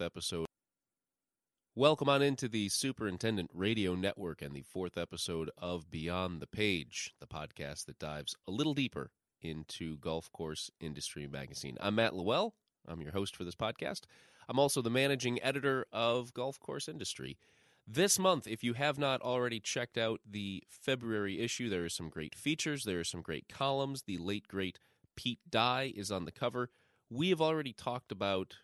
episode. Welcome on into the Superintendent Radio Network and the fourth episode of Beyond the Page, the podcast that dives a little deeper into golf course industry magazine. I'm Matt LaWell. I'm your host for this podcast. I'm also the managing editor of Golf Course Industry. This month, if you have not already checked out the February issue, there are some great features, there are some great columns. The late, great Pete Dye is on the cover. We have already talked about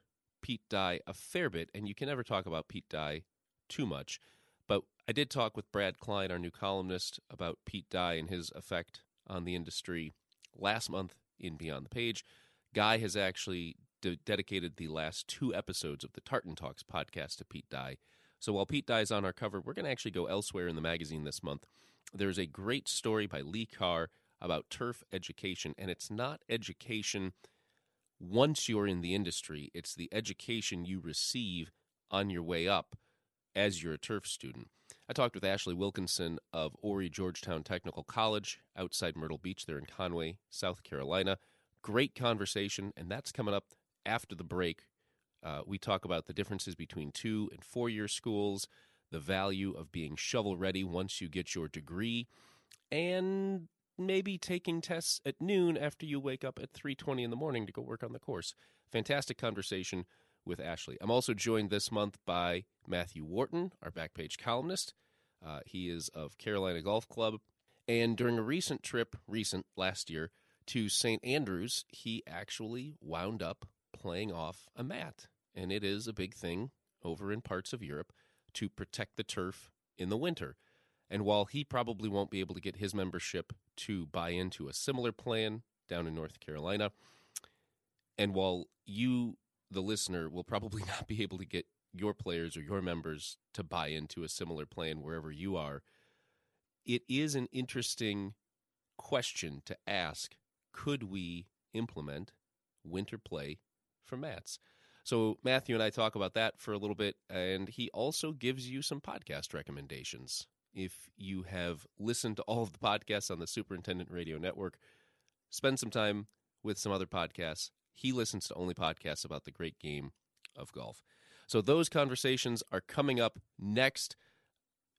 Pete Dye a fair bit, and you can never talk about Pete Dye too much. But I did talk with Brad Klein, our new columnist, about Pete Dye and his effect on the industry last month in Beyond the Page. Guy has actually de- dedicated the last two episodes of the Tartan Talks podcast to Pete Dye. So while Pete Dye is on our cover, we're going to actually go elsewhere in the magazine this month. There's a great story by Lee Carr about turf education, and it's not education once you're in the industry, it's the education you receive on your way up as you're a turf student. I talked with Ashley Wilkinson of Horry Georgetown Technical College outside Myrtle Beach there in Conway, South Carolina. Great conversation, and that's coming up after the break. Uh, we talk about the differences between two and four year schools, the value of being shovel ready once you get your degree, and maybe taking tests at noon after you wake up at 3:20 in the morning to go work on the course. Fantastic conversation with Ashley. I'm also joined this month by Matthew Wharton, our backpage columnist. Uh, he is of Carolina Golf Club, and during a recent trip, recent last year to St. Andrews, he actually wound up playing off a mat, and it is a big thing over in parts of Europe to protect the turf in the winter. And while he probably won't be able to get his membership to buy into a similar plan down in North Carolina, and while you, the listener, will probably not be able to get your players or your members to buy into a similar plan wherever you are, it is an interesting question to ask could we implement winter play for mats? So Matthew and I talk about that for a little bit, and he also gives you some podcast recommendations if you have listened to all of the podcasts on the Superintendent Radio Network, spend some time with some other podcasts. He listens to only podcasts about the great game of golf. So those conversations are coming up next.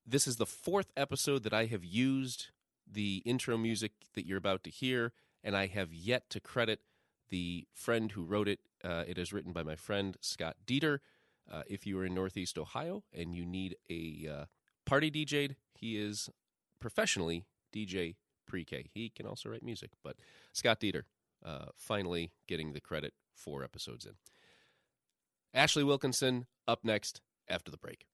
This is the fourth episode that I have used the intro music that you're about to hear, and I have yet to credit the friend who wrote it. Uh, it is written by my friend Scott Dieter. Uh, if you are in Northeast Ohio and you need a uh, party DJ'd. He is professionally DJ pre-K. He can also write music, but Scott Dieter uh, finally getting the credit four episodes in. Ashley Wilkinson up next after the break.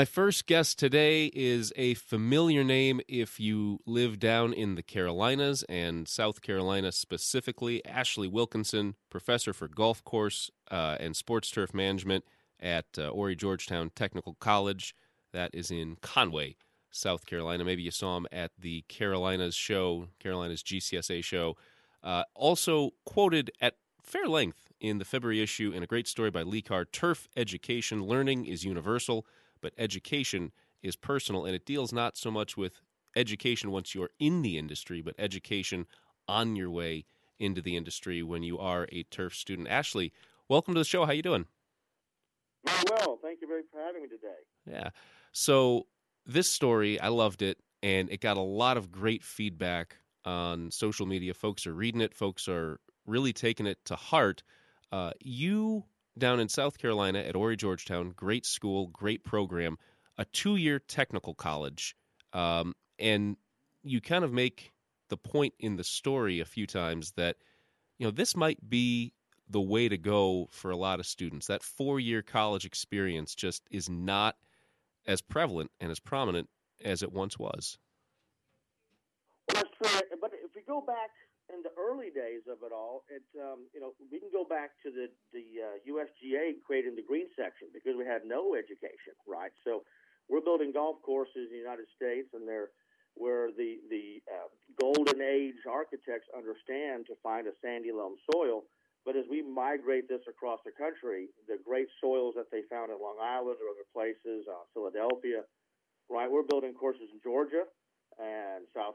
My first guest today is a familiar name if you live down in the Carolinas and South Carolina specifically. Ashley Wilkinson, professor for golf course uh, and sports turf management at uh, Horry Georgetown Technical College. That is in Conway, South Carolina. Maybe you saw him at the Carolinas show, Carolinas GCSA show. Uh, also quoted at fair length in the February issue in a great story by Lee Carr Turf Education Learning is Universal but education is personal and it deals not so much with education once you're in the industry, but education on your way into the industry when you are a turf student. Ashley, welcome to the show. How you doing? Very well. Thank you very much for having me today. Yeah. So this story, I loved it, and it got a lot of great feedback on social media. Folks are reading it. Folks are really taking it to heart. Uh, you down in South Carolina at Horry Georgetown. Great school, great program, a two year technical college. Um, and you kind of make the point in the story a few times that, you know, this might be the way to go for a lot of students. That four year college experience just is not as prevalent and as prominent as it once was. That's. But if we go back in the early days of it all, it um, you know we can go back to the the uh, USGA creating the green section because we had no education, right? So we're building golf courses in the United States, and they're where the the uh, golden age architects understand to find a sandy loam soil. But as we migrate this across the country, the great soils that they found in Long Island or other places, uh, Philadelphia, right? We're building courses in Georgia and South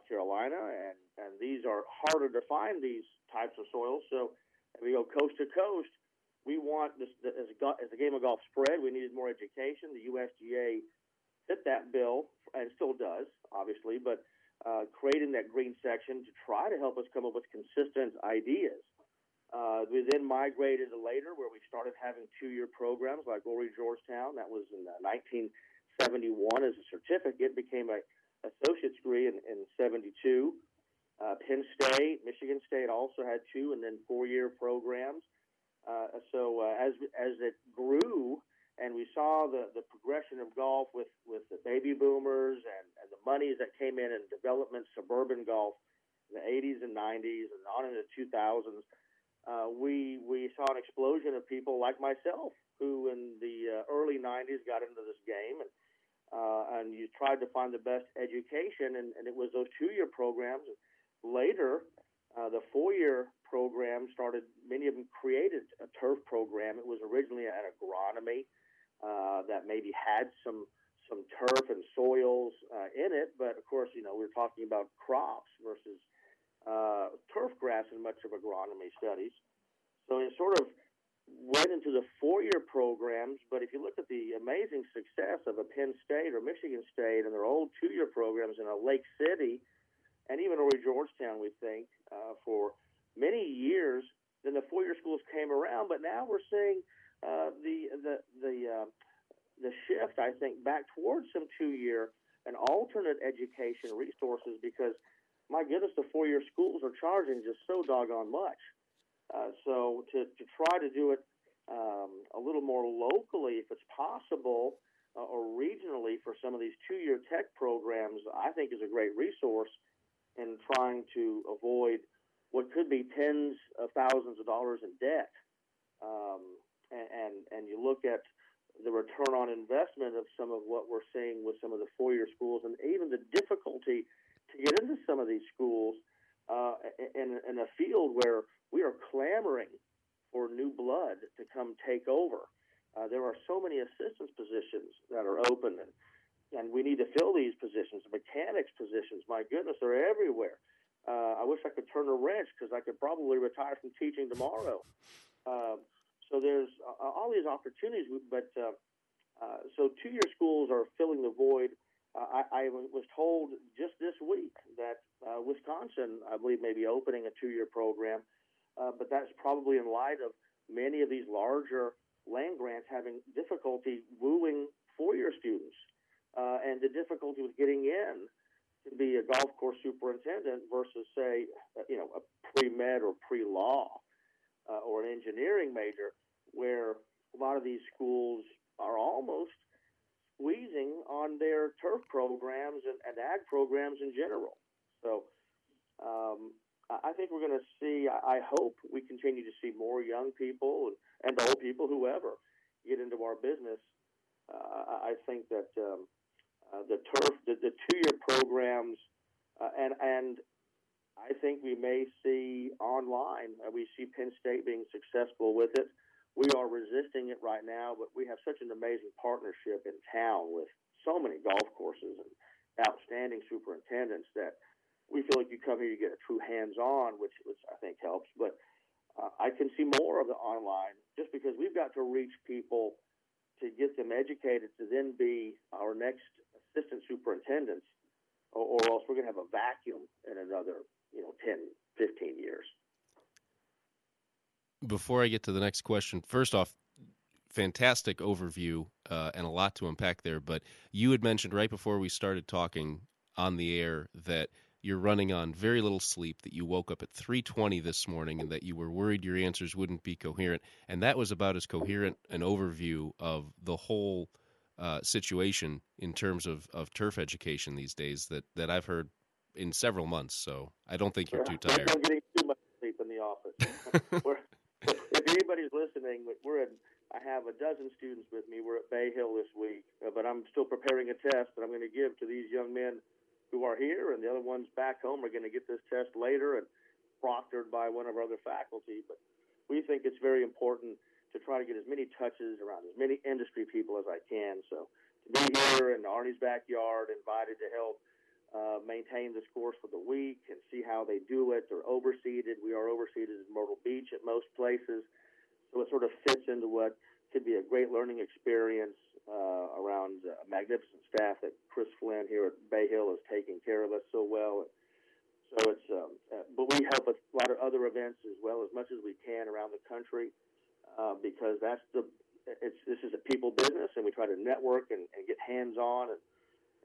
Carolina, and and these are harder to find these types of soils. So if we go coast to coast. We want this as a, as a game of golf spread. We needed more education. The USGA fit that bill and still does, obviously, but uh, creating that green section to try to help us come up with consistent ideas. Uh, we then migrated to later where we started having two-year programs like Horry Georgetown. That was in 1971 as a certificate. Became a associate's degree in, in 72. Uh, Penn State, Michigan State also had two and then four-year programs. Uh, so uh, as as it grew and we saw the, the progression of golf with, with the baby boomers and, and the monies that came in in development suburban golf in the 80s and 90s and on into the 2000s, uh, we we saw an explosion of people like myself who in the uh, early 90s got into this game and uh, and you tried to find the best education, and, and it was those two-year programs. Later, uh, the four-year program started. Many of them created a turf program. It was originally an agronomy uh, that maybe had some some turf and soils uh, in it, but of course, you know, we're talking about crops versus uh, turf grass in much of agronomy studies. So it sort of went into the four-year programs, but if you look at the amazing success of a Penn State or Michigan State and their old two-year programs in a Lake City, and even Horry Georgetown, we think uh, for many years, then the four-year schools came around. But now we're seeing uh, the the the uh, the shift, I think, back towards some two-year and alternate education resources because, my goodness, the four-year schools are charging just so doggone much. Uh, so to, to try to do it um, a little more locally, if it's possible, uh, or regionally for some of these two-year tech programs, I think is a great resource in trying to avoid what could be tens of thousands of dollars in debt. Um, and, and, and you look at the return on investment of some of what we're seeing with some of the four-year schools, and even the difficulty to get into some of these schools uh, in, in a field where we are clamoring for new blood to come take over. Uh, there are so many assistance positions that are open, and, and we need to fill these positions. Mechanics positions, my goodness, they're everywhere. Uh, I wish I could turn a wrench because I could probably retire from teaching tomorrow. Uh, so there's uh, all these opportunities, but uh, uh, so two-year schools are filling the void. I, I was told just this week that Wisconsin, I believe, may be opening a two-year program uh, but that's probably in light of many of these larger land grants having difficulty wooing four-year students uh, and the difficulty with getting in to be a golf course superintendent versus, say, you know, a pre-med or pre-law uh, or an engineering major, where a lot of these schools are almost squeezing on their turf programs and, and ag programs in general. So um, I think we're going to see. I hope we continue to see more young people and, old people, whoever, get into our business. Uh, I think that um, uh, the turf, the, the two-year programs, uh, and and I think we may see online. Uh, we see Penn State being successful with it. We are resisting it right now, but we have such an amazing partnership in town with so many golf courses and outstanding superintendents that we feel like you come here, you get a true hands-on, which which I think helps. But uh, I can see more of the online just because we've got to reach people to get them educated to then be our next assistant superintendents, or, or else we're going to have a vacuum in another you know 10, 15 years. Before I get to the next question, first off, fantastic overview uh, and a lot to unpack there. But you had mentioned right before we started talking on the air that you're running on very little sleep, that you woke up at 3:20 this morning, and that you were worried your answers wouldn't be coherent, and that was about as coherent an overview of the whole uh, situation in terms of, of turf education these days that, that I've heard in several months. So I don't think you're too tired. I'm getting too much sleep in the office. if anybody's listening, we're in. I have a dozen students with me. We're at Bay Hill this week, uh, but I'm still preparing a test that I'm going to give to these young men who are here, and the other ones back home are going to get this test later and proctored by one of our other faculty. But we think it's very important to try to get as many touches around as many industry people as I can. So to be here in Arnie's backyard, invited to help uh, maintain this course for the week and see how they do it. They're overseeded. We are overseeded in Myrtle Beach at most places. So it sort of fits into what could be a great learning experience uh, around a magnificent staff that Chris Flynn here at Bay Hill is taking care of us so well. So it's, um, uh, but we help a lot of other events as well as much as we can around the country uh, because that's the, it's, this is a people business and we try to network and, and get hands on and,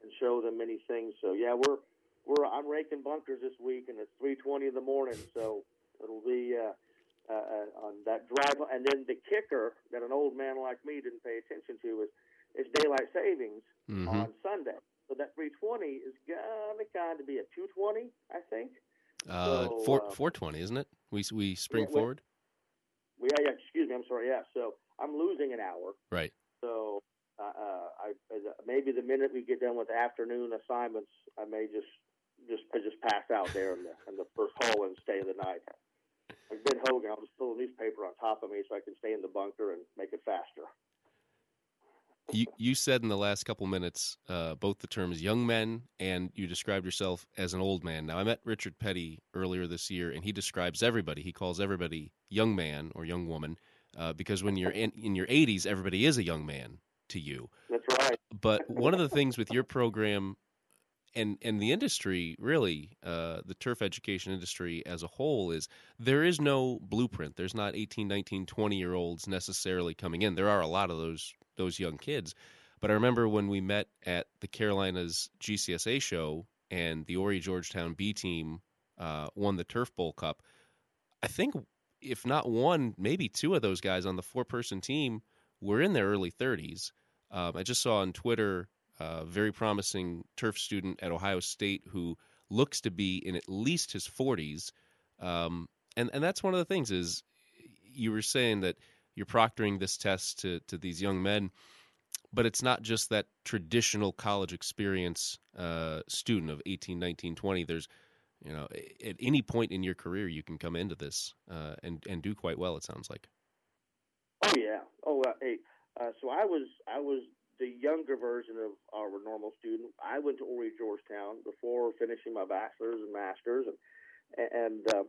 and show them many things. So yeah, we're, we're, I'm raking bunkers this week and it's 320 in the morning. So it'll be, uh, uh, on that drive. And then the kicker that an old man like me didn't pay attention to is is daylight savings mm-hmm. on Sunday. So that 320 is gonna kind of be a 220, I think. Uh, so, four uh, 420, isn't it? We we spring yeah, forward. We, yeah, excuse me. I'm sorry. Yeah. So I'm losing an hour. Right. So uh, uh I maybe the minute we get done with the afternoon assignments, I may just just I just pass out there in the in the first hole and stay the night. Like Ben Hogan, I'll just pull a newspaper on top of me so I can stay in the bunker and make it faster. You you said in the last couple minutes uh, both the terms young men and you described yourself as an old man. Now I met Richard Petty earlier this year, and he describes everybody. He calls everybody young man or young woman uh, because when you're in, in your 80s, everybody is a young man to you. That's right. But one of the things with your program and and the industry really uh, the turf education industry as a whole is there is no blueprint. There's not 18 19 20 year olds necessarily coming in. There are a lot of those those young kids. But i remember when we met at the carolinas gcsa show and the horry georgetown b team uh, won the turf bowl cup. I think if not one maybe two of those guys on the four person team were in their early 30s um, i just saw on twitter a very promising turf student at Ohio State who looks to be in at least his 40s. Um, and and that's one of the things is you were saying that you're proctoring this test to to these young men, but it's not just that traditional college experience uh, student of 18, 19, 20. There's you know at any point in your career you can come into this uh, and and do quite well. It sounds like. Oh yeah. Oh uh, hey. Uh, so I was I was the younger version of our normal student. I went to Horry Georgetown before finishing my bachelor's and master's, and and uh,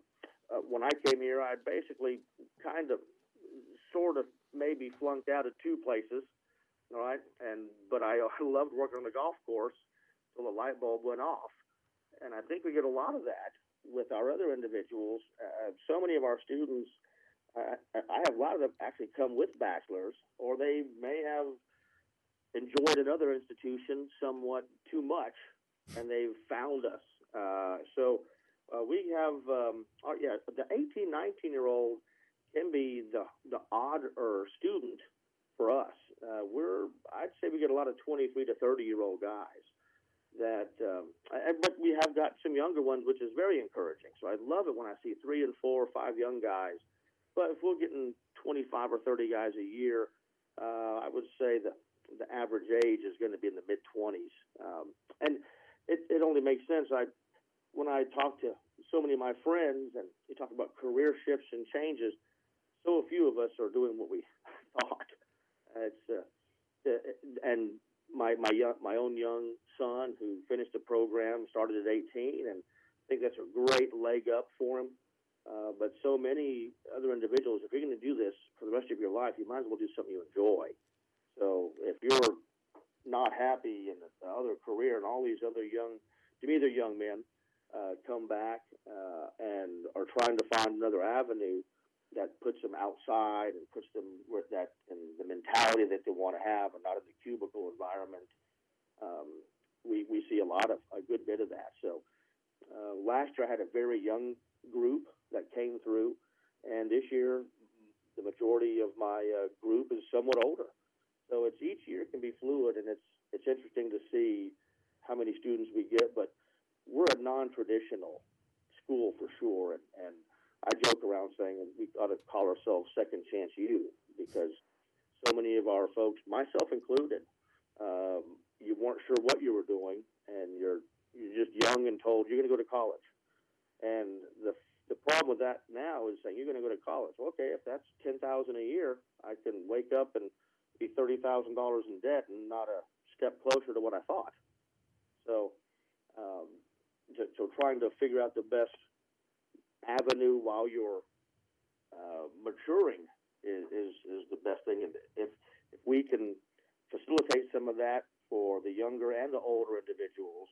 uh, when I came here, I basically kind of, sort of, maybe flunked out of two places, all right. And but I, I loved working on the golf course till the light bulb went off, and I think we get a lot of that with our other individuals. Uh, so many of our students. Uh, I have a lot of them actually come with bachelors, or they may have enjoyed another institution somewhat too much, and they've found us. Uh, so uh, we have, um, oh, yeah, the 18, 19 year old can be the the odder student for us. Uh, we're, I'd say, we get a lot of 23 to 30 year old guys. That, um, but we have got some younger ones, which is very encouraging. So I love it when I see three and four or five young guys. But if we're getting 25 or 30 guys a year, uh, I would say that the average age is going to be in the mid 20s, um, and it, it only makes sense. I when I talk to so many of my friends and you talk about career shifts and changes, so few of us are doing what we thought. It's uh, and my my young, my own young son who finished the program started at 18, and I think that's a great leg up for him. Uh, but so many other individuals, if you're going to do this for the rest of your life, you might as well do something you enjoy. So if you're not happy in the other career and all these other young, to me, they're young men, uh, come back uh, and are trying to find another avenue that puts them outside and puts them with that and the mentality that they want to have and not in the cubicle environment. Um, we, we see a lot of a good bit of that. So uh, last year I had a very young group that came through, and this year the majority of my uh, group is somewhat older. So it's each year can be fluid, and it's it's interesting to see how many students we get. But we're a non-traditional school for sure, and, and I joke around saying we ought to call ourselves Second Chance U because so many of our folks, myself included, um, you weren't sure what you were doing, and you're you're just young and told you're going to go to college. And the the problem with that now is saying you're going to go to college. Okay, if that's ten thousand a year, I can wake up and be thirty thousand dollars in debt and not a step closer to what I thought. So, um, so, so trying to figure out the best avenue while you're uh, maturing is, is is the best thing. And if if we can facilitate some of that for the younger and the older individuals,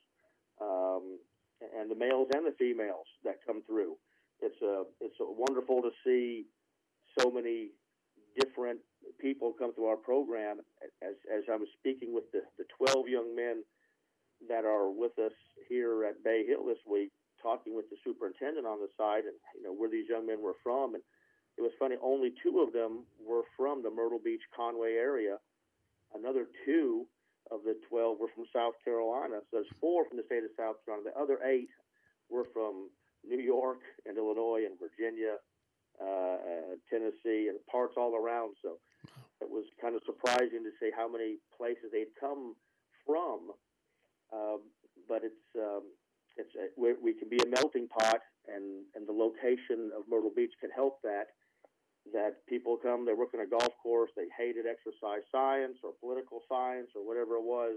um, and the males and the females that come through. It's a it's a wonderful to see so many different people come through our program. As as I was speaking with the the 12 young men that are with us here at Bay Hill this week, talking with the superintendent on the side, and you know where these young men were from, and it was funny. Only two of them were from the Myrtle Beach Conway area. Another two of the 12 were from South Carolina. So there's four from the state of South Carolina. The other eight were from New York and Illinois and Virginia, uh, Tennessee, and parts all around. So it was kind of surprising to see how many places they'd come from. Um, but it's um, it's a, we, we can be a melting pot, and and the location of Myrtle Beach can help that that people come, they work on a golf course, they hated exercise science or political science or whatever it was,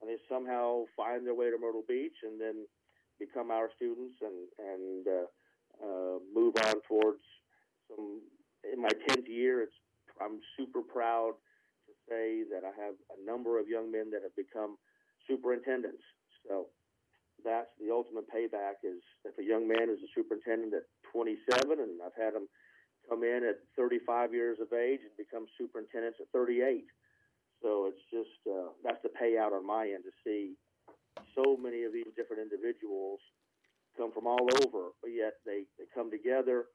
and they somehow find their way to Myrtle Beach and then become our students and and uh, uh, move on towards some. In my tenth year, it's I'm super proud to say that I have a number of young men that have become superintendents. So that's the ultimate payback. Is if a young man is a superintendent at 27, and I've had them come in at 35 years of age and become superintendents at 38. So it's just uh, that's the payout on my end to see so many of these different individuals come from all over, but yet they, they come together,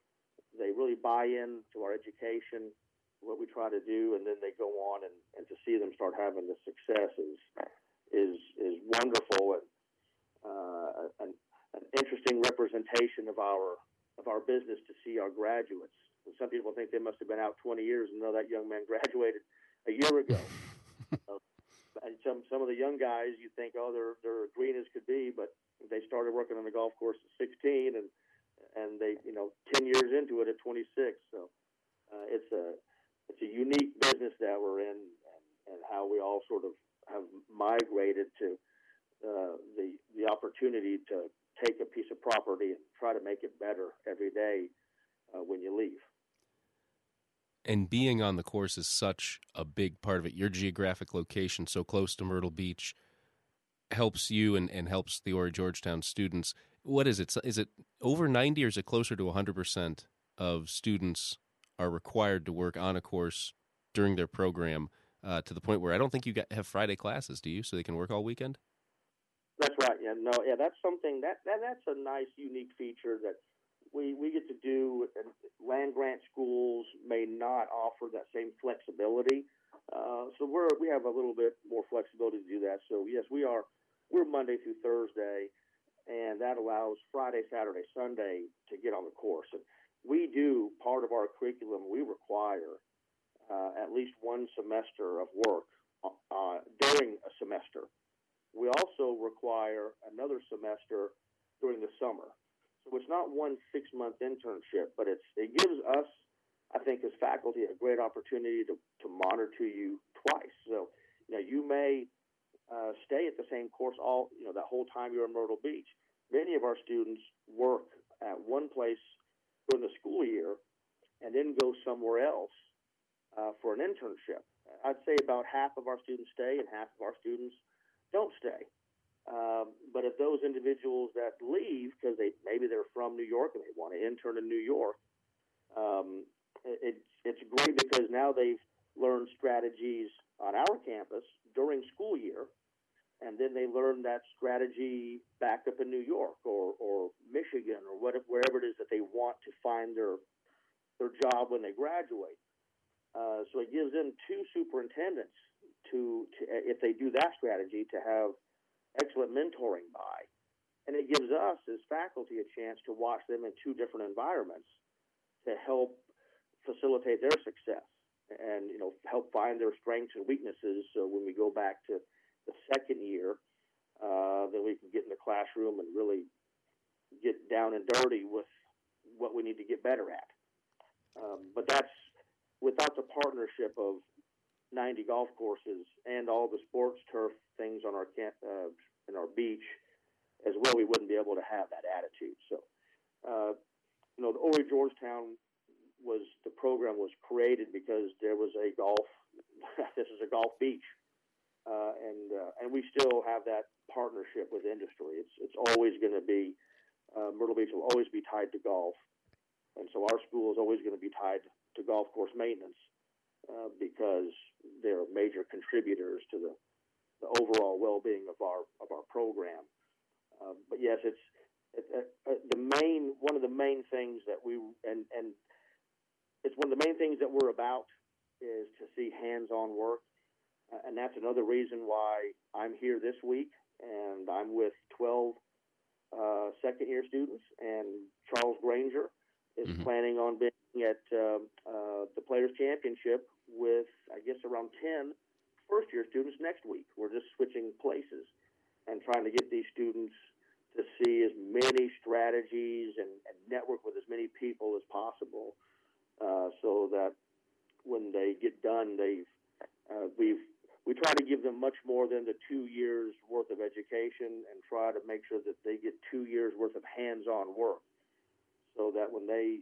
they really buy in to our education, what we try to do, and then they go on and, and to see them start having the success is is is wonderful and uh, an, an interesting representation of our of our business to see our graduates and some people think they must have been out 20 years and know that young man graduated a year ago. uh, and some some of the young guys, you think, oh, they're they're green as could be, but they started working on the golf course at 16, and and they, you know, 10 years into it at 26. So uh, it's a it's a unique business that we're in, and, and how we all sort of have migrated to uh, the the opportunity to take a piece of property and try to make it better every day uh, when you leave and being on the course is such a big part of it. Your geographic location, so close to Myrtle Beach, helps you and, and helps the Horry Georgetown students. What is it? Is it over 90 or is it closer to 100% of students are required to work on a course during their program uh, to the point where I don't think you have Friday classes, do you? So they can work all weekend? That's right. Yeah, no, yeah, that's something that, that that's a nice, unique feature that we, we get to do, and land grant schools may not offer that same flexibility. Uh, so we're we have a little bit more flexibility to do that. So yes, we are we're Monday through Thursday, and that allows Friday, Saturday, Sunday to get on the course. And we do part of our curriculum. We require uh, at least one semester of work uh, during a semester. We also require another semester during the summer. So it's not one six month internship, but it's it gives us, I think, as faculty, a great opportunity to, to monitor you twice. So you know you may uh, stay at the same course all you know that whole time you're in Myrtle Beach. Many of our students work at one place during the school year and then go somewhere else uh, for an internship. I'd say about half of our students stay and half of our students don't stay. Um, but if those individuals that leave because they maybe they're from New York and they want to intern in New York, um, it, it's great because now they've learned strategies on our campus during school year, and then they learn that strategy back up in New York or, or Michigan or whatever, wherever it is that they want to find their their job when they graduate. Uh, so it gives them two superintendents to, to if they do that strategy to have excellent mentoring by. And it gives us as faculty a chance to watch them in two different environments to help facilitate their success and you know help find their strengths and weaknesses. So when we go back to the second year, uh, then we can get in the classroom and really get down and dirty with what we need to get better at. Um, but that's without the partnership of 90 golf courses and all the sports turf things on our camp uh, in our beach as well. We wouldn't be able to have that attitude. So, uh, you know, the Horry Georgetown was the program was created because there was a golf. this is a golf beach, uh, and uh, and we still have that partnership with industry. It's it's always going to be uh, Myrtle Beach will always be tied to golf, and so our school is always going to be tied to golf course maintenance uh, because they're major contributors to the, the overall well-being of our of our program. Uh, but yes, it's it, uh, the main one of the main things that we and and it's one of the main things that we're about is to see hands-on work, and that's another reason why I'm here this week, and I'm with 12 uh, second-year students, and Charles Granger is mm-hmm. planning on being at uh, uh, the Players Championship with, I guess, around 10 first-year students next week. We're just switching places and trying to get these students to see as many strategies and, and network with as many people as possible uh, so that when they get done, they've uh, we've we try to give them much more than the two years worth of education and try to make sure that they get two years worth of hands-on work, so that when they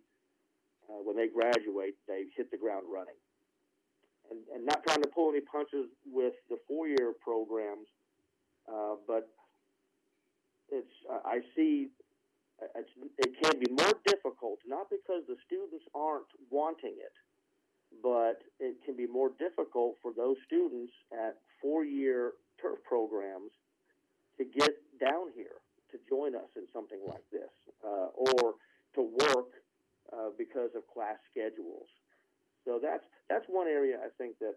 uh, when they graduate, they hit the ground running. And, and not trying to pull any punches with the four-year programs, uh, but it's I see it can be more difficult, not because the students aren't wanting it, but it can be more difficult for those students at four year turf programs to get down here to join us in something like this uh, or to work uh, because of class schedules. So that's that's one area I think that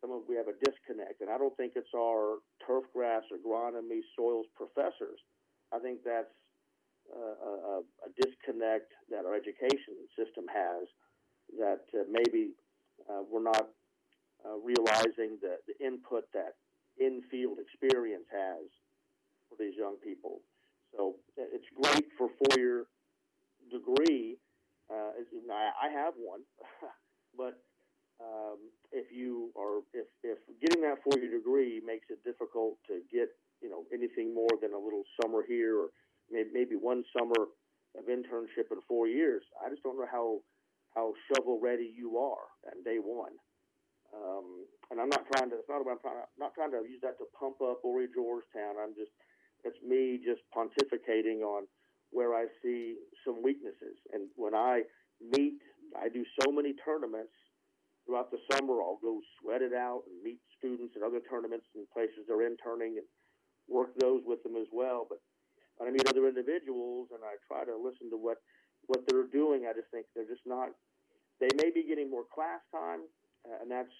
some of we have a disconnect, and I don't think it's our turf grass, agronomy, soils professors. I think that's a, a, disconnect that our education system has that uh, maybe uh, we're not uh, realizing the, the input that in-field experience has for these young people. So it's great for four-year degree. Uh, I have one, but um, if you are if, if getting that four-year degree makes it difficult to get you know anything more than a little summer here or maybe one summer of internship in four years. I just don't know how how shovel ready you are at day one. Um, and I'm not trying to. It's not about I'm not trying to use that to pump up Horry Georgetown. I'm just. It's me just pontificating on where I see some weaknesses. And when I meet, I do so many tournaments throughout the summer. I'll go sweat it out and meet students at other tournaments and places they're interning and work those with them as well. But when I meet other individuals and I try to listen to what what they're doing, I just think they're just not. They may be getting more class time, uh, and that's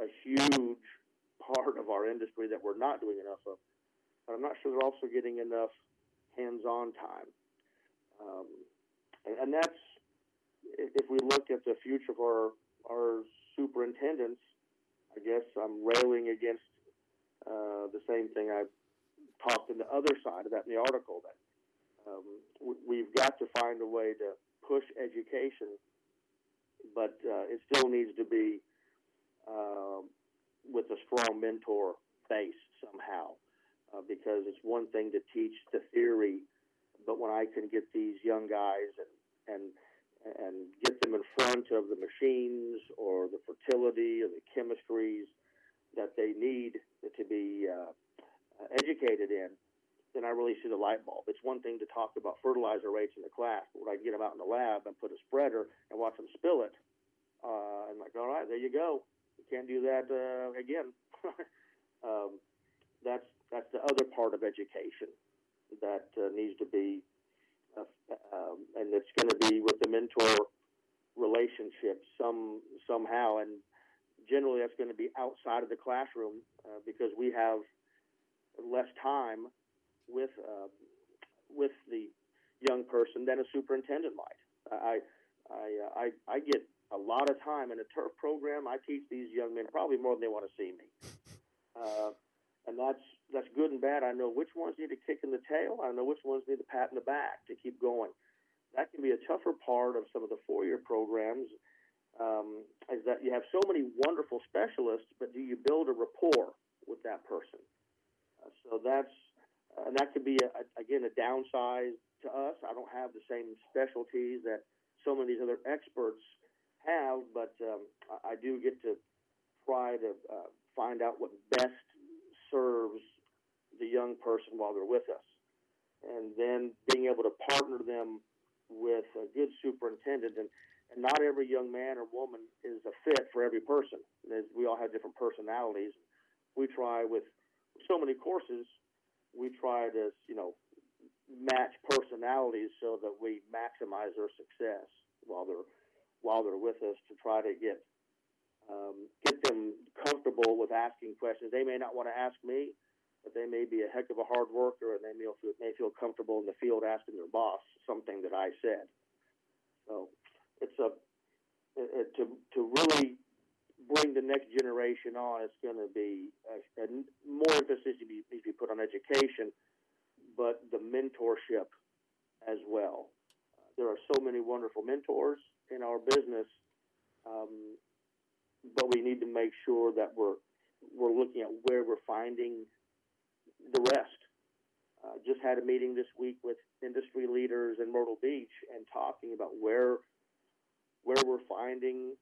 a huge part of our industry that we're not doing enough of. But I'm not sure they're also getting enough hands-on time, um, and, and that's if we look at the future of our our superintendents. I guess I'm railing against uh, the same thing I talked in the other side of that in the article that um, we've got to find a way to push education, but uh, it still needs to be uh, with a strong mentor base somehow, uh, because it's one thing to teach the theory, but when I can get these young guys and and and get them in front of the machines or the fertility or the chemistries that they need to be uh, educated in, then I really see the light bulb. It's one thing to talk about fertilizer rates in the class, but when I get them out in the lab and put a spreader and watch them spill it, uh, I'm like, all right, there you go. You can't do that uh, again. um, that's that's the other part of education that uh, needs to be, uh, um, and it's going to be with the mentor relationship some somehow, and generally that's going to be outside of the classroom uh, because we have less time with uh, with the young person than a superintendent might. I I, uh, I I get a lot of time in a turf program. I teach these young men probably more than they want to see me, uh, and that's that's good and bad. I know which ones need a kick in the tail. I know which ones need a pat in the back to keep going. That can be a tougher part of some of the four-year programs. Um, is that you have so many wonderful specialists, but do you build a rapport with that person? Uh, so that's and that could be a, a, again a downside to us. I don't have the same specialties that so many of these other experts have, but um, I, I do get to try to uh, find out what best serves the young person while they're with us. And then being able to partner them with a good superintendent. And, and not every young man or woman is a fit for every person. We all have different personalities. We try with so many courses, we try to, you know, match personalities so that we maximize their success while they're while they're with us to try to get um, get them comfortable with asking questions. They may not want to ask me, but they may be a heck of a hard worker, and they may feel, may feel comfortable in the field asking their boss something that I said. So it's a it, to to really bring the next generation on. It's going to be a, a more emphasis to be, to be put on education, but the mentorship as well. Uh, there are so many wonderful mentors in our business. Um, but we need to make sure that we're we're looking at where we're finding the rest. Uh, just had a meeting this week with industry leaders in Myrtle Beach and talking about where where we're finding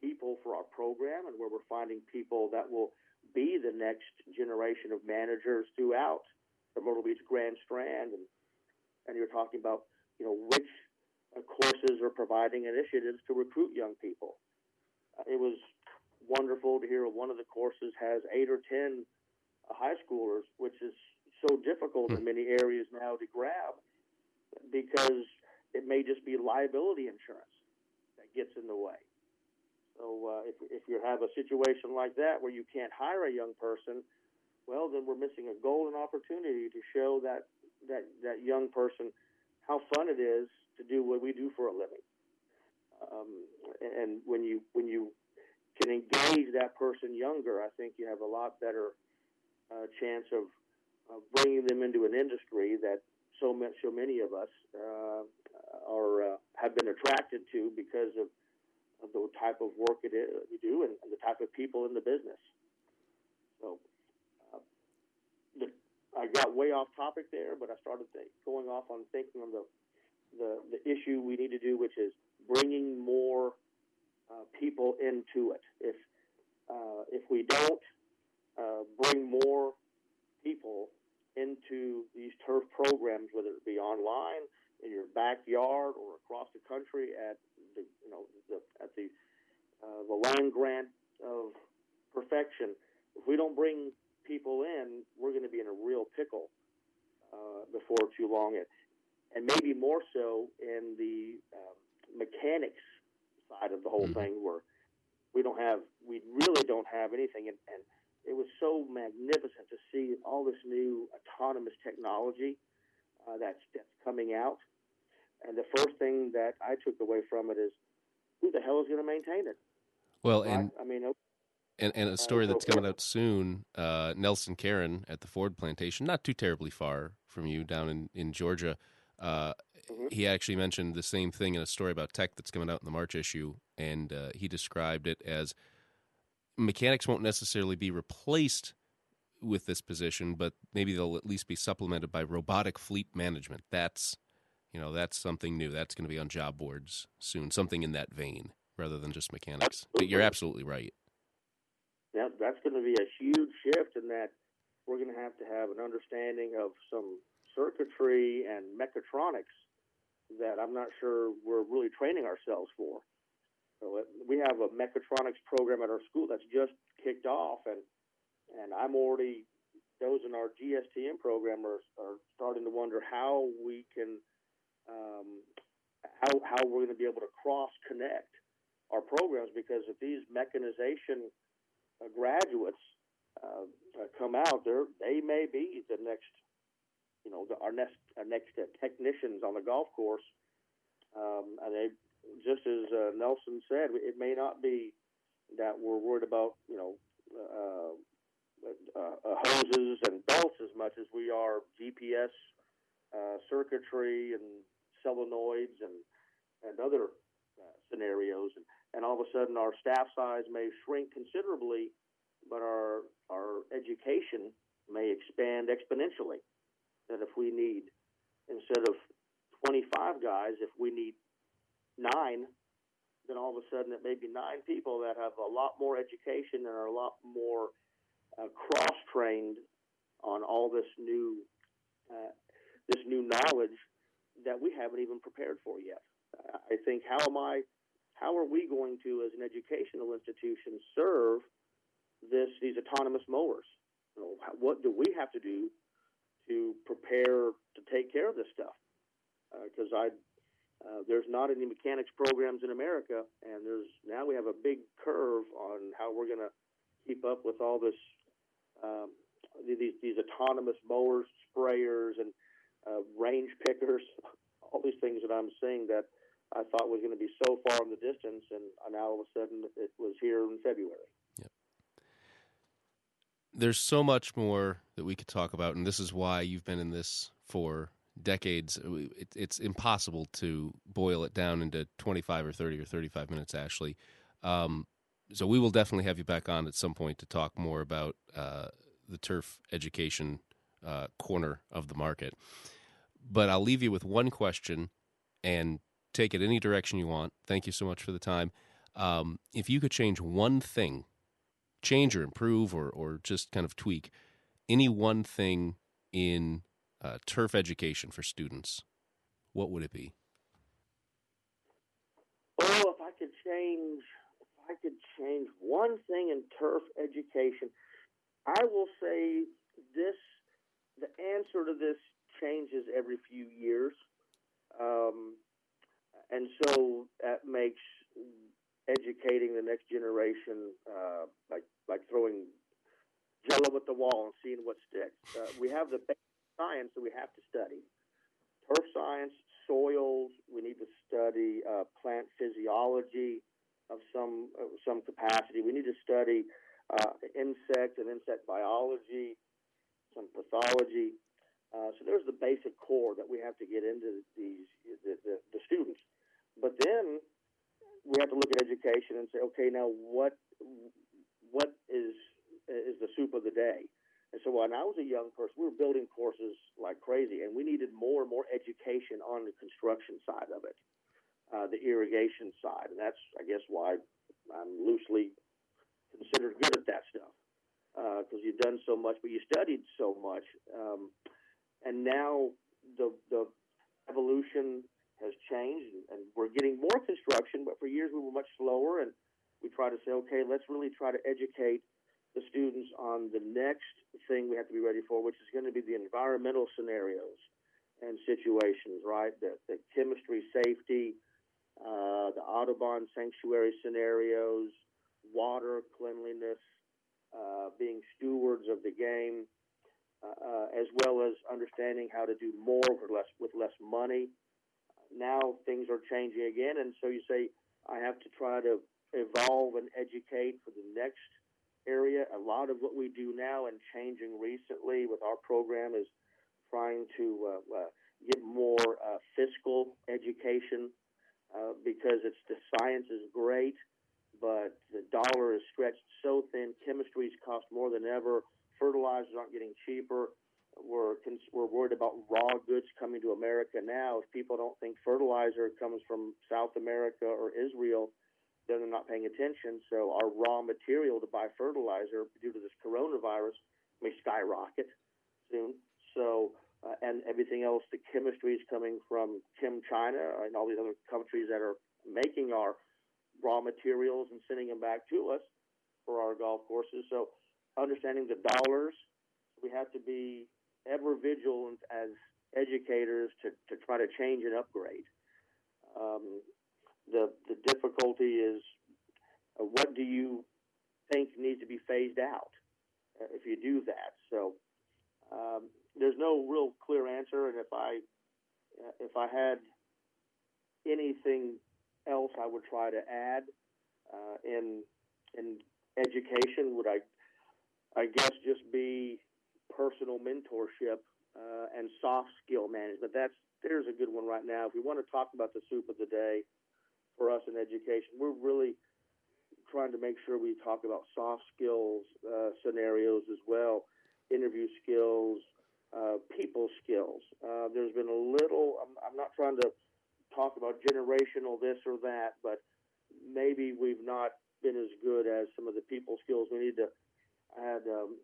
people for our program and where we're finding people that will be the next generation of managers throughout the Myrtle Beach Grand Strand and and you're talking about you know which uh, courses are providing initiatives to recruit young people it was wonderful to hear one of the courses has eight or ten high schoolers, which is so difficult in hmm. many areas now to grab because it may just be liability insurance that gets in the way. So uh, if, if you have a situation like that where you can't hire a young person, well, then we're missing a golden opportunity to show that, that, that young person how fun it is to do what we do for a living. Um, and when you when you can engage that person younger, I think you have a lot better uh, chance of, of bringing them into an industry that so much, so many of us uh, are uh, have been attracted to because of, of the type of work it is we do and, and the type of people in the business. So, uh, the, I got way off topic there, but I started think, going off on thinking on the, the the issue we need to do, which is bringing more uh, people into it. If uh, if we don't uh, bring more people into these turf programs, whether it be online, in your backyard, or across the country at the you know the, at the uh, the land grant of perfection, if we don't bring people in, we're going to be in a real pickle uh, before too long. It, and maybe more so in the um, mechanics side of the whole mm-hmm. thing where we don't have we really don't have anything and, and it was so magnificent to see all this new autonomous technology uh, that's that's coming out and the first thing that I took away from it is who the hell is going to maintain it well and I, mean and, and a uh, story uh, that's coming out soon uh, Nelson Caron at the Ford plantation not too terribly far from you down in, in Georgia uh, mm-hmm. he actually mentioned the same thing in a story about tech that's coming out in the March issue, and uh, he described it as mechanics won't necessarily be replaced with this position, but maybe they'll at least be supplemented by robotic fleet management. That's you know that's something new. That's going to be on job boards soon. Something in that vein, rather than just mechanics. Absolutely. But you're absolutely right. Yeah, that's going to be a huge shift in that we're going to have to have an understanding of some circuitry and mechatronics that I'm not sure we're really training ourselves for. So it, we have a mechatronics program at our school that's just kicked off, and and I'm already those in our GSTM program are, are starting to wonder how we can um, how how we're going to be able to cross connect our programs because if these mechanization uh, graduates uh, come out, they they may be the next you know, the, our next our next uh, technicians on the golf course, um, and they just as uh, Nelson said, it may not be that we're worried about you know uh, uh, uh, hoses and belts as much as we are GPS uh, circuitry and solenoids and and other uh, scenarios. And, and all of a sudden, our staff size may shrink considerably, but our our education may expand exponentially. That if we need instead of 25 guys, if we need nine, then all of a sudden it may be nine people that have a lot more education and are a lot more uh, cross trained on all this new uh, this new knowledge that we haven't even prepared for yet. I think how am I how are we going to as an educational institution serve this these autonomous mowers? You know, what do we have to do to prepare to take care of this stuff? Because uh, I uh, there's not any mechanics programs in America, and there's now we have a big curve on how we're going to keep up with all this um, these these autonomous mowers, sprayers, and uh, range pickers, all these things that I'm seeing that I thought was going to be so far in the distance, and now all of a sudden it was here in February. Yep. There's so much more that we could talk about, and this is why you've been in this for decades. It, it's impossible to boil it down into 25 or 30 or 35 minutes, Ashley. Um, so we will definitely have you back on at some point to talk more about uh, the turf education uh, corner of the market. But I'll leave you with one question and take it any direction you want. Thank you so much for the time. Um, if you could change one thing, change or improve or, or just kind of tweak any one thing in uh, turf education for students, what would it be? Oh, if I could change, if I could change one thing in turf education, I will say this: the answer to this changes every few years. Um, and so that makes educating the next generation uh, like like throwing jello at the wall and seeing what sticks. Uh, we have the science that we have to study: turf science, soils. We need to study uh, plant physiology of some some capacity. We need to study uh, insect and insect biology, some pathology. Uh, so there's the basic core that we have to get into these the, the, the students. But then we have to look at education and say, okay, now what what is is the soup of the day? And so when I was a young person, we were building courses like crazy, and we needed more and more education on the construction side of it, uh, the irrigation side, and that's I guess why I'm loosely considered good at that stuff because uh, you've done so much, but you studied so much. Um, and now the the evolution has changed, and, we're getting more construction. But for years we were much slower, and we try to say, okay, let's really try to educate the students on the next thing we have to be ready for, which is going to be the environmental scenarios and situations, right? The, the chemistry safety, uh, the Audubon sanctuary scenarios, water cleanliness, uh, being stewards of the game, uh, as well as understanding how to do more with less with less money. Now things are changing again, and so you say I have to try to evolve and educate for the next area. A lot of what we do now and changing recently with our program is trying to uh, uh, get more uh, fiscal education uh, because it's the science is great, but the dollar is stretched so thin. Chemistries cost more than ever fertilizers aren't getting cheaper. We're we're worried about raw goods coming to America now. If people don't think fertilizer comes from South America or Israel, then they're not paying attention. So our raw material to buy fertilizer due to this coronavirus may skyrocket soon. So uh, and everything else, the chemistry is coming from Chem China and all these other countries that are making our raw materials and sending them back to us for our golf courses. So understanding the dollars. We have to be ever vigilant as educators to, to try to change and upgrade. Um, the the difficulty is uh, what do you think needs to be phased out uh, if you do that. So um, there's no real clear answer, and if I uh, if I had anything else, I would try to add uh, in in education. Would I I guess, just be personal mentorship uh, and soft skill management. That's there's a good one right now. If we want to talk about the soup of the day for us in education, we're really trying to make sure we talk about soft skills uh, scenarios as well, interview skills, uh, people skills. Uh, there's been a little. I'm, I'm not trying to talk about generational this or that, but maybe we've not been as good as some of the people skills. We need to. I had um,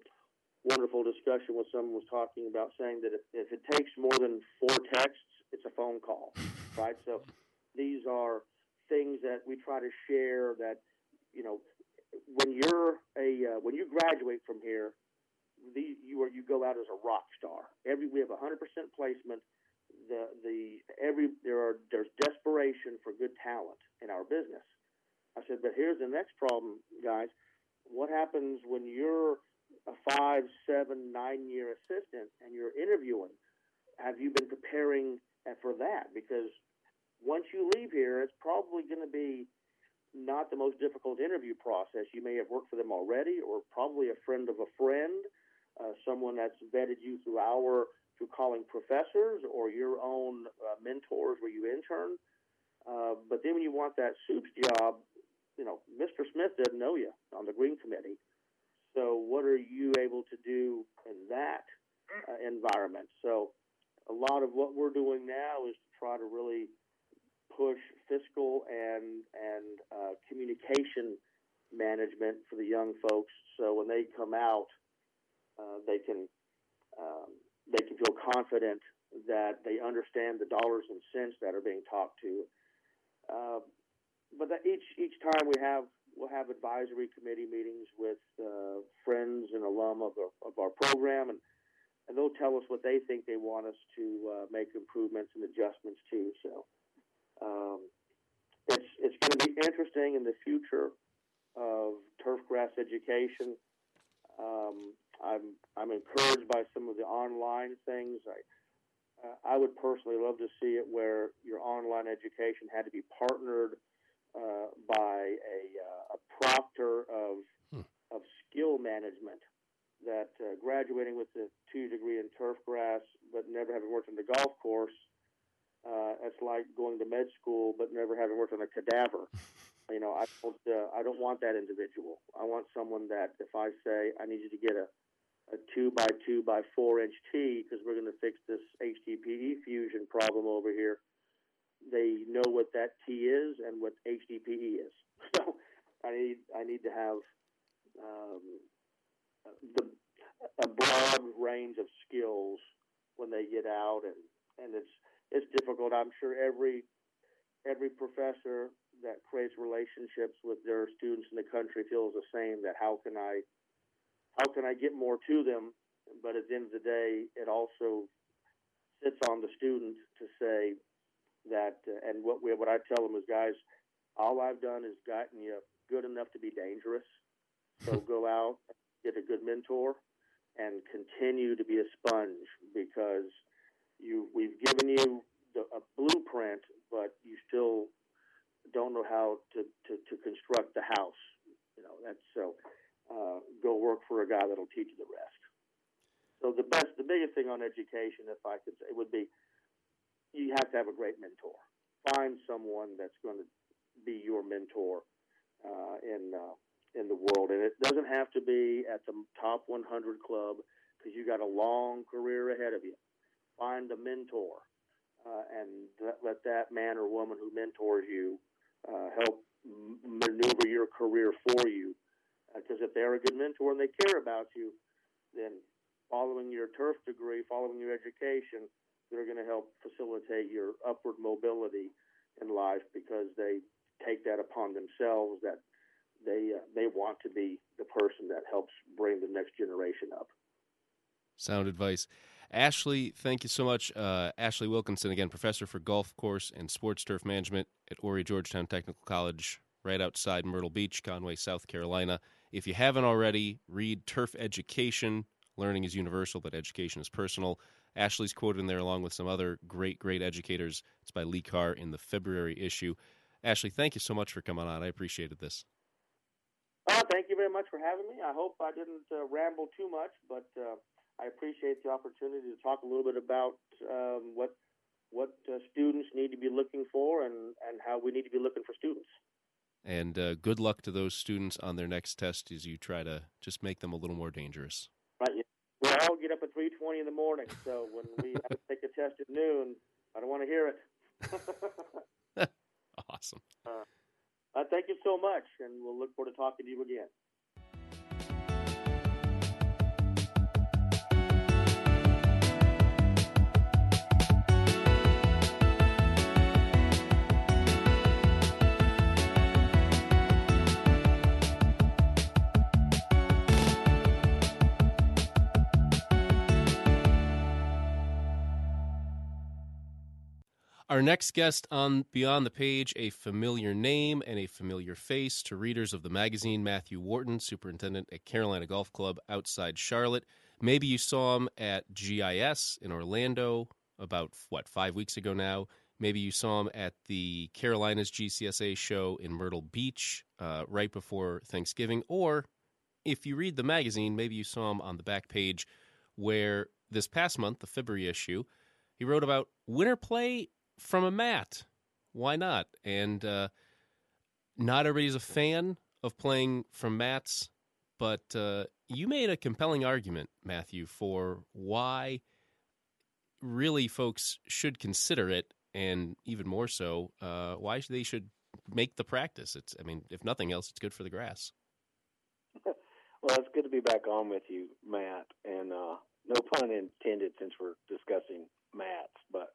wonderful discussion with someone was talking about saying that if, if it takes more than four texts, it's a phone call, right? So these are things that we try to share that you know when you're a uh, when you graduate from here, these you are you go out as a rock star. Every we have a hundred percent placement. The the every there are there's desperation for good talent in our business. I said, but here's the next problem, guys. What happens when you're a five, seven, nine year assistant and you're interviewing, have you been preparing for that? Because once you leave here, it's probably going to be not the most difficult interview process. You may have worked for them already, or probably a friend of a friend, uh, someone that's vetted you through our through calling professors or your own uh, mentors where you intern. Uh, but then when you want that supe's job, you know, Mr. Smith doesn't know you on the green committee. So, what are you able to do in that uh, environment? So, a lot of what we're doing now is to try to really push fiscal and and uh, communication management for the young folks. So when they come out, uh, they can um, they can feel confident that they understand the dollars and cents that are being talked to. But that each each time we have we'll have advisory committee meetings with uh, friends and alum of, our, of our program, and, and they'll tell us what they think they want us to uh, make improvements and adjustments to. So um, it's it's going to be interesting in the future of turf grass education. Um, I'm I'm encouraged by some of the online things. I uh, I would personally love to see it where your online education had to be partnered uh, by a, uh, a proctor of hmm. of skill management that uh, graduating with a two degree in turf grass but never having worked on the golf course uh, it's like going to med school but never having worked on a cadaver you know I don't uh, I don't want that individual I want someone that if I say I need you to get a a two by two by four inch tee because we're going to fix this HDPE fusion problem over here they know what that T is and what HDPE is. So I need I need to have um, the, a broad range of skills when they get out, and, and it's it's difficult. I'm sure every every professor that creates relationships with their students in the country feels the same. That how can I how can I get more to them? But at the end of the day, it also sits on the student to say, that, uh, and what we, what I tell them is, guys, all I've done is gotten you good enough to be dangerous. So go out, get a good mentor, and continue to be a sponge because you we've given you the, a blueprint, but you still don't know how to, to, to construct the house. You know that's so. Uh, go work for a guy that'll teach you the rest. So the best, the biggest thing on education, if I could say, would be you have to have a great mentor. Find someone that's going to be your mentor uh, in uh, in the world, and it doesn't have to be at the top 100 club because you got a long career ahead of you. Find a mentor, uh, and th- let that man or woman who mentors you uh, help m- maneuver your career for you. Because uh, if they're a good mentor and they care about you, then following your turf degree, following your education, that are going to help facilitate your upward mobility in life because they take that upon themselves that they uh, they want to be the person that helps bring the next generation up. Sound advice. Ashley, thank you so much. Uh, Ashley Wilkinson, again, professor for golf course and sports turf management at Horry Georgetown Technical College, right outside Myrtle Beach, Conway, South Carolina. If you haven't already, read Turf Education. Learning is universal, but education is personal. Ashley's quoted in there along with some other great, great educators. It's by Lee Carr in the February issue. Ashley, thank you so much for coming on. I appreciated this. Oh, thank you very much for having me. I hope I didn't uh, ramble too much, but uh, I appreciate the opportunity to talk a little bit about um, what what uh, students need to be looking for and, and how we need to be looking for students. And uh, good luck to those students on their next test as you try to just make them a little more dangerous. We all get up at three twenty in the morning, so when we have to take a test at noon, I don't want to hear it. awesome. Uh, uh, thank you so much, and we'll look forward to talking to you again. Our next guest on Beyond the Page, a familiar name and a familiar face to readers of the magazine, Matthew Wharton, superintendent at Carolina Golf Club outside Charlotte. Maybe you saw him at GIS in Orlando about, what, five weeks ago now. Maybe you saw him at the Carolinas GCSA show in Myrtle Beach uh, right before Thanksgiving. Or if you read the magazine, maybe you saw him on the back page where this past month, the February issue, he wrote about winter play from a mat. Why not? And uh, not everybody's a fan of playing from mats, but uh, you made a compelling argument, Matthew, for why really folks should consider it, and even more so, uh, why they should make the practice. It's, I mean, if nothing else, it's good for the grass. well, it's good to be back on with you, Matt, and uh, no pun intended since we're discussing mats, but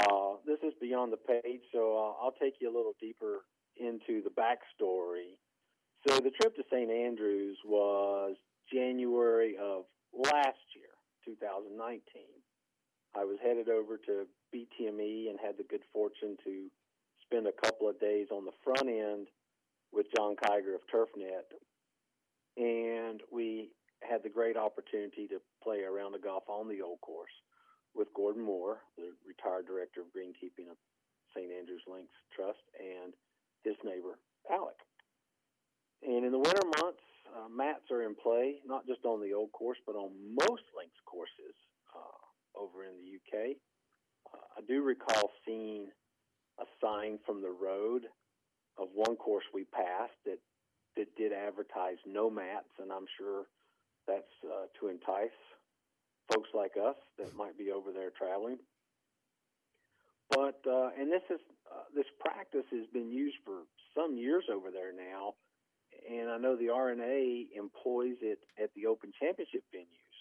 uh, this is beyond the page, so uh, I'll take you a little deeper into the backstory. So the trip to St. Andrews was January of last year, 2019. I was headed over to BTME and had the good fortune to spend a couple of days on the front end with John Kiger of TurfNet. And we had the great opportunity to play around the golf on the old course with Gordon Moir, the retired director of greenkeeping of St. Andrews Links Trust, and his neighbor, Alec. And in the winter months, uh, mats are in play, not just on the old course, but on most links courses uh, over in the UK. Uh, I do recall seeing a sign from the road of one course we passed that that did advertise no mats, and I'm sure that's uh, to entice folks like us that might be over there traveling. But uh, and this is uh, this practice has been used for some years over there now, and I know the R&A employs it at the Open Championship venues.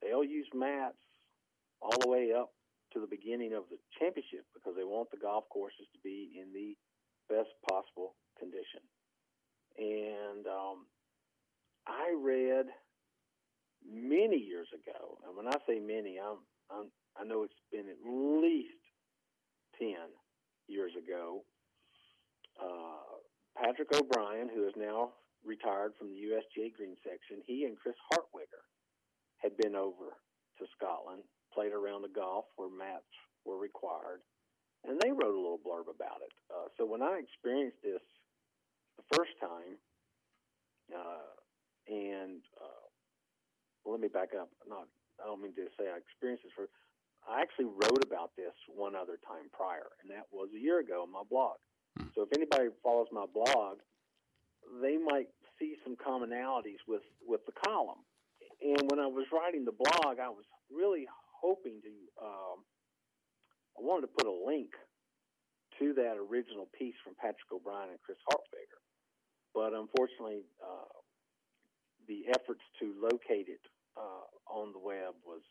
They'll use mats all the way up to the beginning of the championship because they want the golf courses to be in the best possible condition. And um, I read many years ago, and when I say many, I'm, I'm I know it's been at least ten years ago. Uh, Patrick O'Brien, who is now retired from the USGA Green Section, he and Chris Hartwiger had been over to Scotland, played around the golf where mats were required, and they wrote a little blurb about it. Uh, so when I experienced this the first time, uh, and uh, let me back up. Not, I don't mean to say I experienced this for. I actually wrote about this one other time prior, and that was a year ago on my blog. Hmm. So if anybody follows my blog, they might see some commonalities with with the column. And when I was writing the blog, I was really hoping to. Um, I wanted to put a link to that original piece from Patrick O'Brien and Chris Hartwiger, but unfortunately, uh, the efforts to locate it on the web was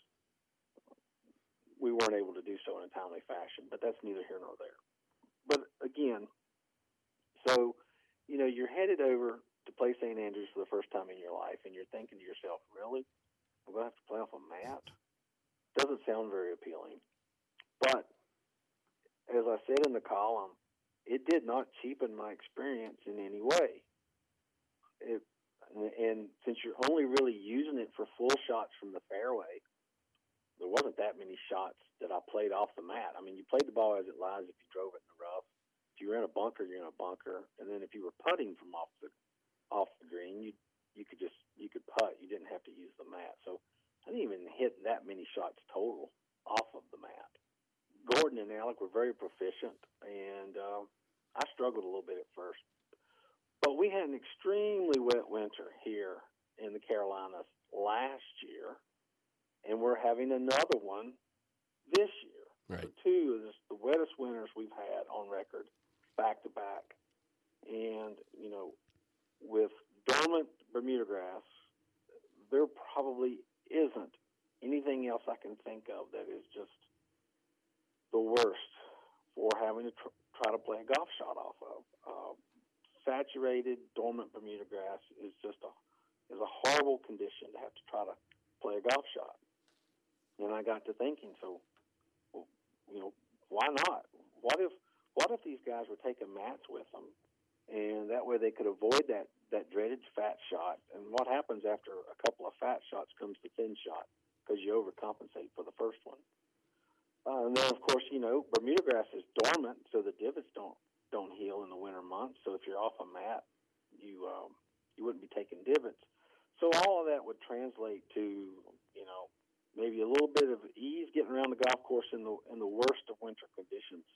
we weren't able to do so in a timely fashion, but that's neither here nor there. But again, so you know you're headed over to play St. Andrews for the first time in your life, and you're thinking to yourself, "Really, I'm going to have to play off a mat?" Doesn't sound very appealing, but as I said in the column, it did not cheapen my experience in any way. It and since you're only really using it for full shots from the fairway, there wasn't that many shots that I played off the mat. I mean, you played the ball as it lies if you drove it in the rough. If you were in a bunker, you're in a bunker, and then if you were putting from off the off the green. You you could just you could putt. You didn't have to use the mat. So I didn't even hit that many shots total off of the mat. Gordon and Alec were very proficient, and uh, I struggled a little bit at first. But we had an extremely wet winter here in the Carolinas last year, and we're having another one this year. Right. So two is the wettest winters we've had on record, back to back. And you know, with dormant Bermuda grass, there probably isn't anything else I can think of that is just the worst for having to tr- try to play a golf shot off of. Saturated, dormant Bermuda grass is just a is a horrible condition to have to try to play a golf shot. And I got to thinking, so you know, why not? What if what if these guys were taking mats with them, and that way they could avoid that that dreaded fat shot? And what happens after a couple of fat shots comes the thin shot because you overcompensate for the first one. Uh, and then, of course, you know Bermuda grass is dormant, so the divots don't don't heal in the winter months. So if you're off a mat, you um, you wouldn't be taking divots. So all of that would translate to you know maybe a little bit of ease getting around the golf course in the in the worst of winter conditions,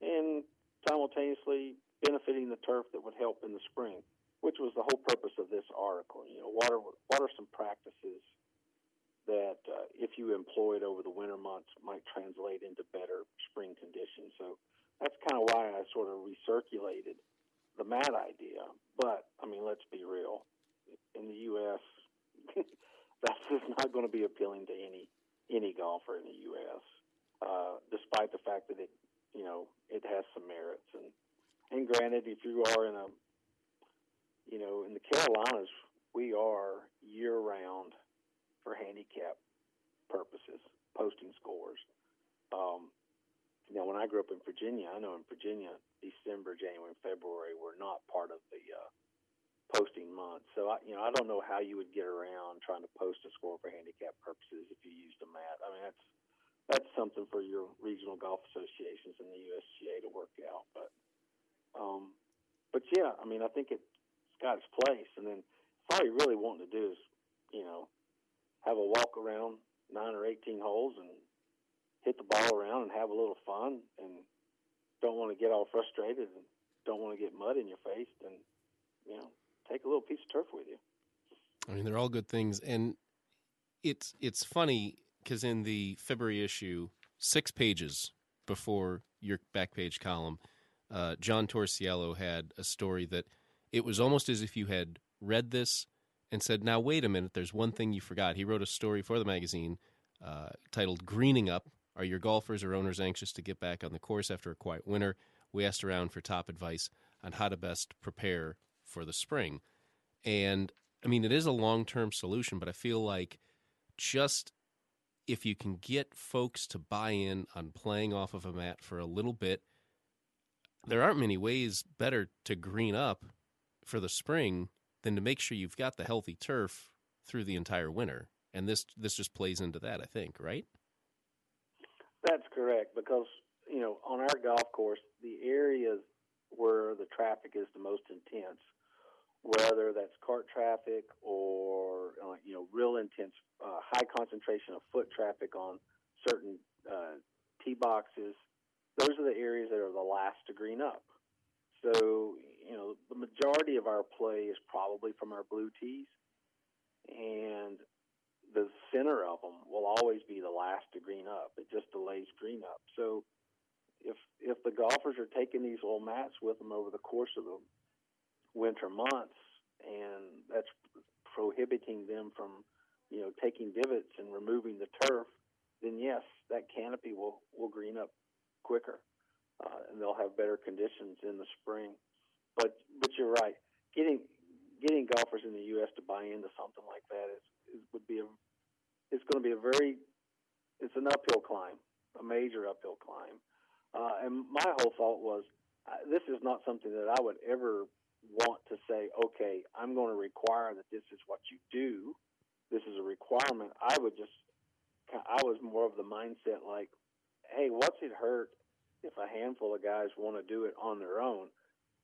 and simultaneously benefiting the turf that would help in the spring, which was the whole purpose of this article. You know, what are what are some practices that uh, if you employed over the winter months might translate into better spring conditions. So that's kind of why I sort of recirculated the mat idea. But I mean, let's be real. In the U.S., that's just not going to be appealing to any any golfer in the U.S. Uh, despite the fact that it, you know, it has some merits. And and granted, if you are in a, you know, in the Carolinas, we are year round for handicap purposes, posting scores. Um, you know, when I grew up in Virginia, I know in Virginia, December, January, and February were not part of the uh, posting months. So, I, you know, I don't know how you would get around trying to post a score for handicap purposes if you used a mat. I mean, that's that's something for your regional golf associations and the USGA to work out. But, um, but yeah, I mean, I think it's got its place. And then all you really want to do is, you know, have a walk around nine or 18 holes and hit the ball around and have a little fun and don't want to get all frustrated and don't want to get mud in your face, then, you know, take a little piece of turf with you. I mean, they're all good things. And it's, it's funny because in the February issue, six pages before your back page column, uh, John Torsiello had a story that it was almost as if you had read this and said, "Now wait a minute, there's one thing you forgot." He wrote a story for the magazine uh, titled "Greening Up." Are your golfers or owners anxious to get back on the course after a quiet winter? We asked around for top advice on how to best prepare for the spring. And I mean, it is a long term solution, but I feel like just if you can get folks to buy in on playing off of a mat for a little bit, there aren't many ways better to green up for the spring than to make sure you've got the healthy turf through the entire winter. And this this just plays into that, I think, right? That's correct because you know on our golf course, the areas where the traffic is the most intense, whether that's cart traffic or uh, you know real intense, uh, high concentration of foot traffic on certain uh, tee boxes, those are the areas that are the last to green up. So you know, the majority of our play is probably from our blue tees, and the center of them will always be the last to green up. It just delays green up. So if if the golfers are taking these little mats with them over the course of the winter months, and that's prohibiting them from you know taking divots and removing the turf, then yes, that canopy will will green up quicker, uh, and they'll have better conditions in the spring. But but you're right. Getting getting golfers in the U.S. to buy into something like that is, is would be a it's going to be a very it's an uphill climb, a major uphill climb. Uh, and my whole thought was, uh, this is not something that I would ever want to say. Okay, I'm going to require that this is what you do. This is a requirement. I would just, I was more of the mindset like, hey, what's it hurt if a handful of guys want to do it on their own?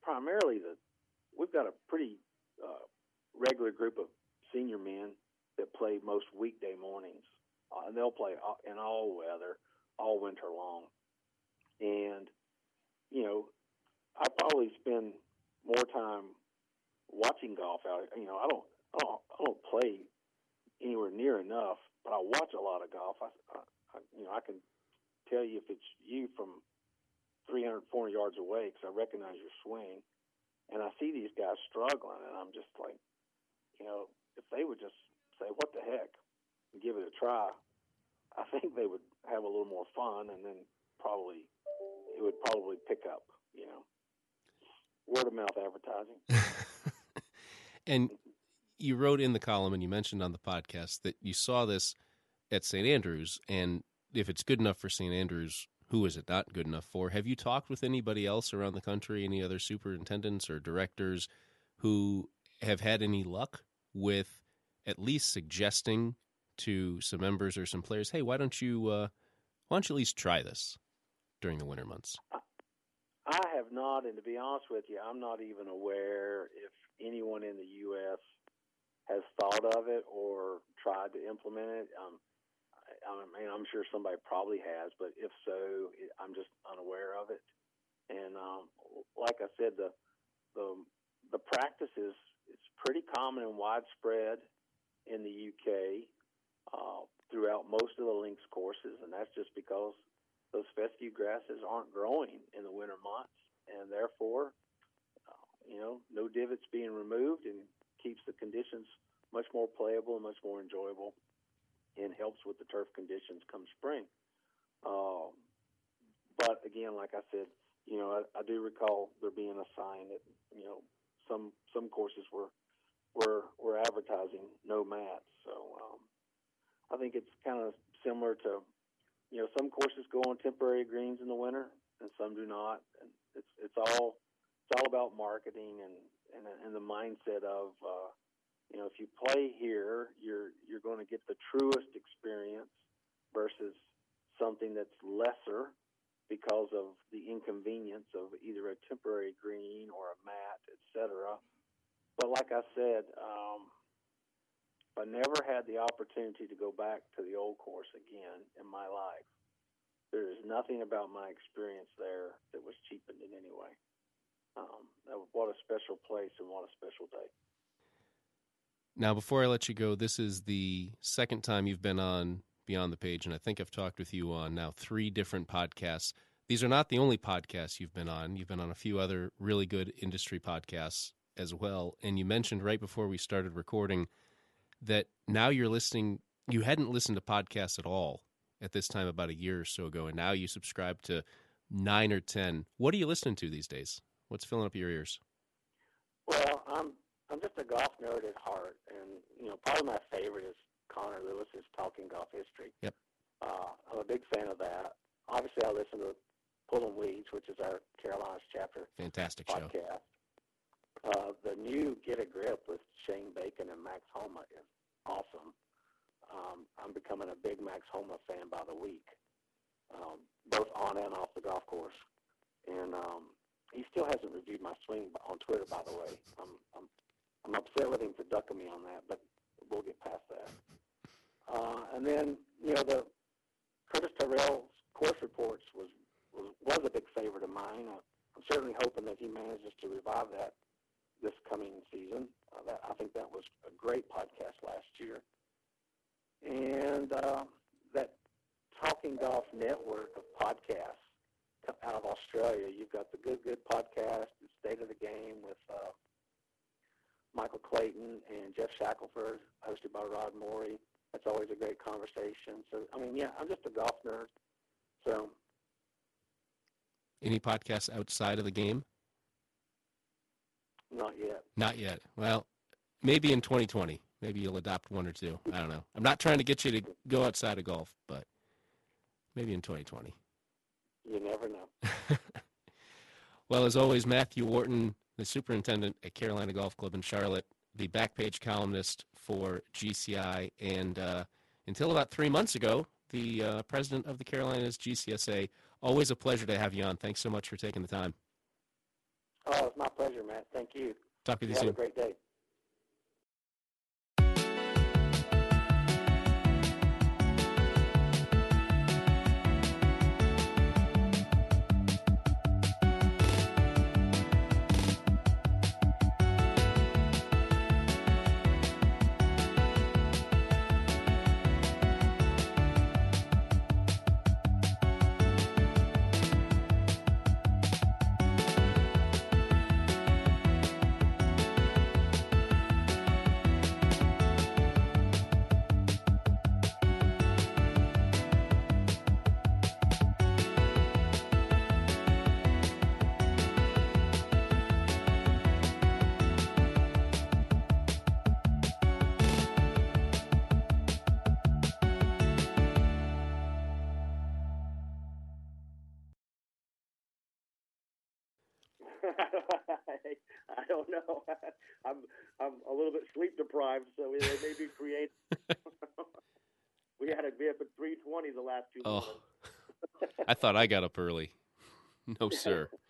primarily the we've got a pretty uh, regular group of senior men that play most weekday mornings, uh, and they'll play in all weather, all winter long. And you know, I probably spend more time watching golf out. You know, I don't, I don't, I don't play anywhere near enough, but I watch a lot of golf. I, I you know, I can tell you if it's you from 300, 400 yards away because I recognize your swing. And I see these guys struggling, and I'm just like, you know, if they would just say, what the heck, and give it a try, I think they would have a little more fun, and then probably it would probably pick up, you know. Word of mouth advertising. and you wrote in the column and you mentioned on the podcast that you saw this at St. Andrews, and if it's good enough for St. Andrews, who is it not good enough for? Have you talked with anybody else around the country, any other superintendents or directors who have had any luck with at least suggesting to some members or some players, hey, why don't you uh, why don't you at least try this during the winter months? I have not, and to be honest with you, I'm not even aware if anyone in the U.S. has thought of it or tried to implement it. Um, I mean, I'm sure somebody probably has, but if so, I'm just unaware of it. And um, like I said, the the the practice is it's pretty common and widespread in the UK uh, throughout most of the links courses, and that's just because those fescue grasses aren't growing in the winter months, and therefore, uh, you know, no divots being removed and keeps the conditions much more playable and much more enjoyable and helps with the turf conditions come spring. Um, but again, like I said, you know, I, I do recall there being a sign that you know some some courses were were were advertising no mats. So um, I think it's kind of similar to you know some courses go on temporary greens in the winter and some do not. And it's it's all it's all about marketing and and, and the mindset of uh, you know, if you play here, you're you're going to get the truest experience versus something that's lesser because of the inconvenience of either a temporary green or a mat, etc. But like I said, um, I never had the opportunity to go back to the old course again in my life. There is nothing about my experience there that was cheapened in any way. Um, what a special place and what a special day. Now, before I let you go, this is the second time you've been on Beyond the Page, and I think I've talked with you on now three different podcasts. These are not the only podcasts you've been on. You've been on a few other really good industry podcasts as well. And you mentioned right before we started recording that now you're listening, you hadn't listened to podcasts at all at this time about a year or so ago, and now you subscribe to nine or 10. What are you listening to these days? What's filling up your ears? Well, I'm I'm just a golf nerd at heart, and you know, probably my favorite is Connor Lewis's Talking Golf History. Yep. Uh, I'm a big fan of that. Obviously, I listen to Pulling Weeds, which is our Carolinas chapter. Fantastic podcast. show. Uh, the new Get a Grip with Shane Bacon and Max Homa is awesome. Um, I'm becoming a big Max Homa fan by the week, um, both on and off the golf course. And um, he still hasn't reviewed my swing on Twitter, by the way. I'm, I'm I'm upset with him for ducking me on that, but we'll get past that. Uh, and then, you know, the Curtis Tyrrell's course reports was, was, was a big favorite of mine. Uh, I'm certainly hoping that he manages to revive that this coming season. Uh, that, I think that was a great podcast last year. And uh, that Talking Golf network of podcasts out of Australia, you've got the Good Good podcast, the State of the Game with uh, Michael Clayton and Geoff Shackelford, hosted by Rod Morri. That's always a great conversation. So, I mean, yeah, I'm just a golf nerd. So, any podcasts outside of the game? Not yet. Not yet. Well, maybe in 2020. Maybe you'll adopt one or two. I don't know. I'm not trying to get you to go outside of golf, but maybe in 2020. You never know. well, as always, Matthew Wharton, the superintendent at Carolina Golf Club in Charlotte, the back page columnist for GCI, and uh, until about three months ago, the uh, president of the Carolinas GCSA. Always a pleasure to have you on. Thanks so much for taking the time. Oh, it's my pleasure, Matt. Thank you. Talk with you, you soon. Have a great day. Little bit sleep deprived, so they may be creative. we had a we up at three twenty the last two Oh. I thought I got up early. No, sir.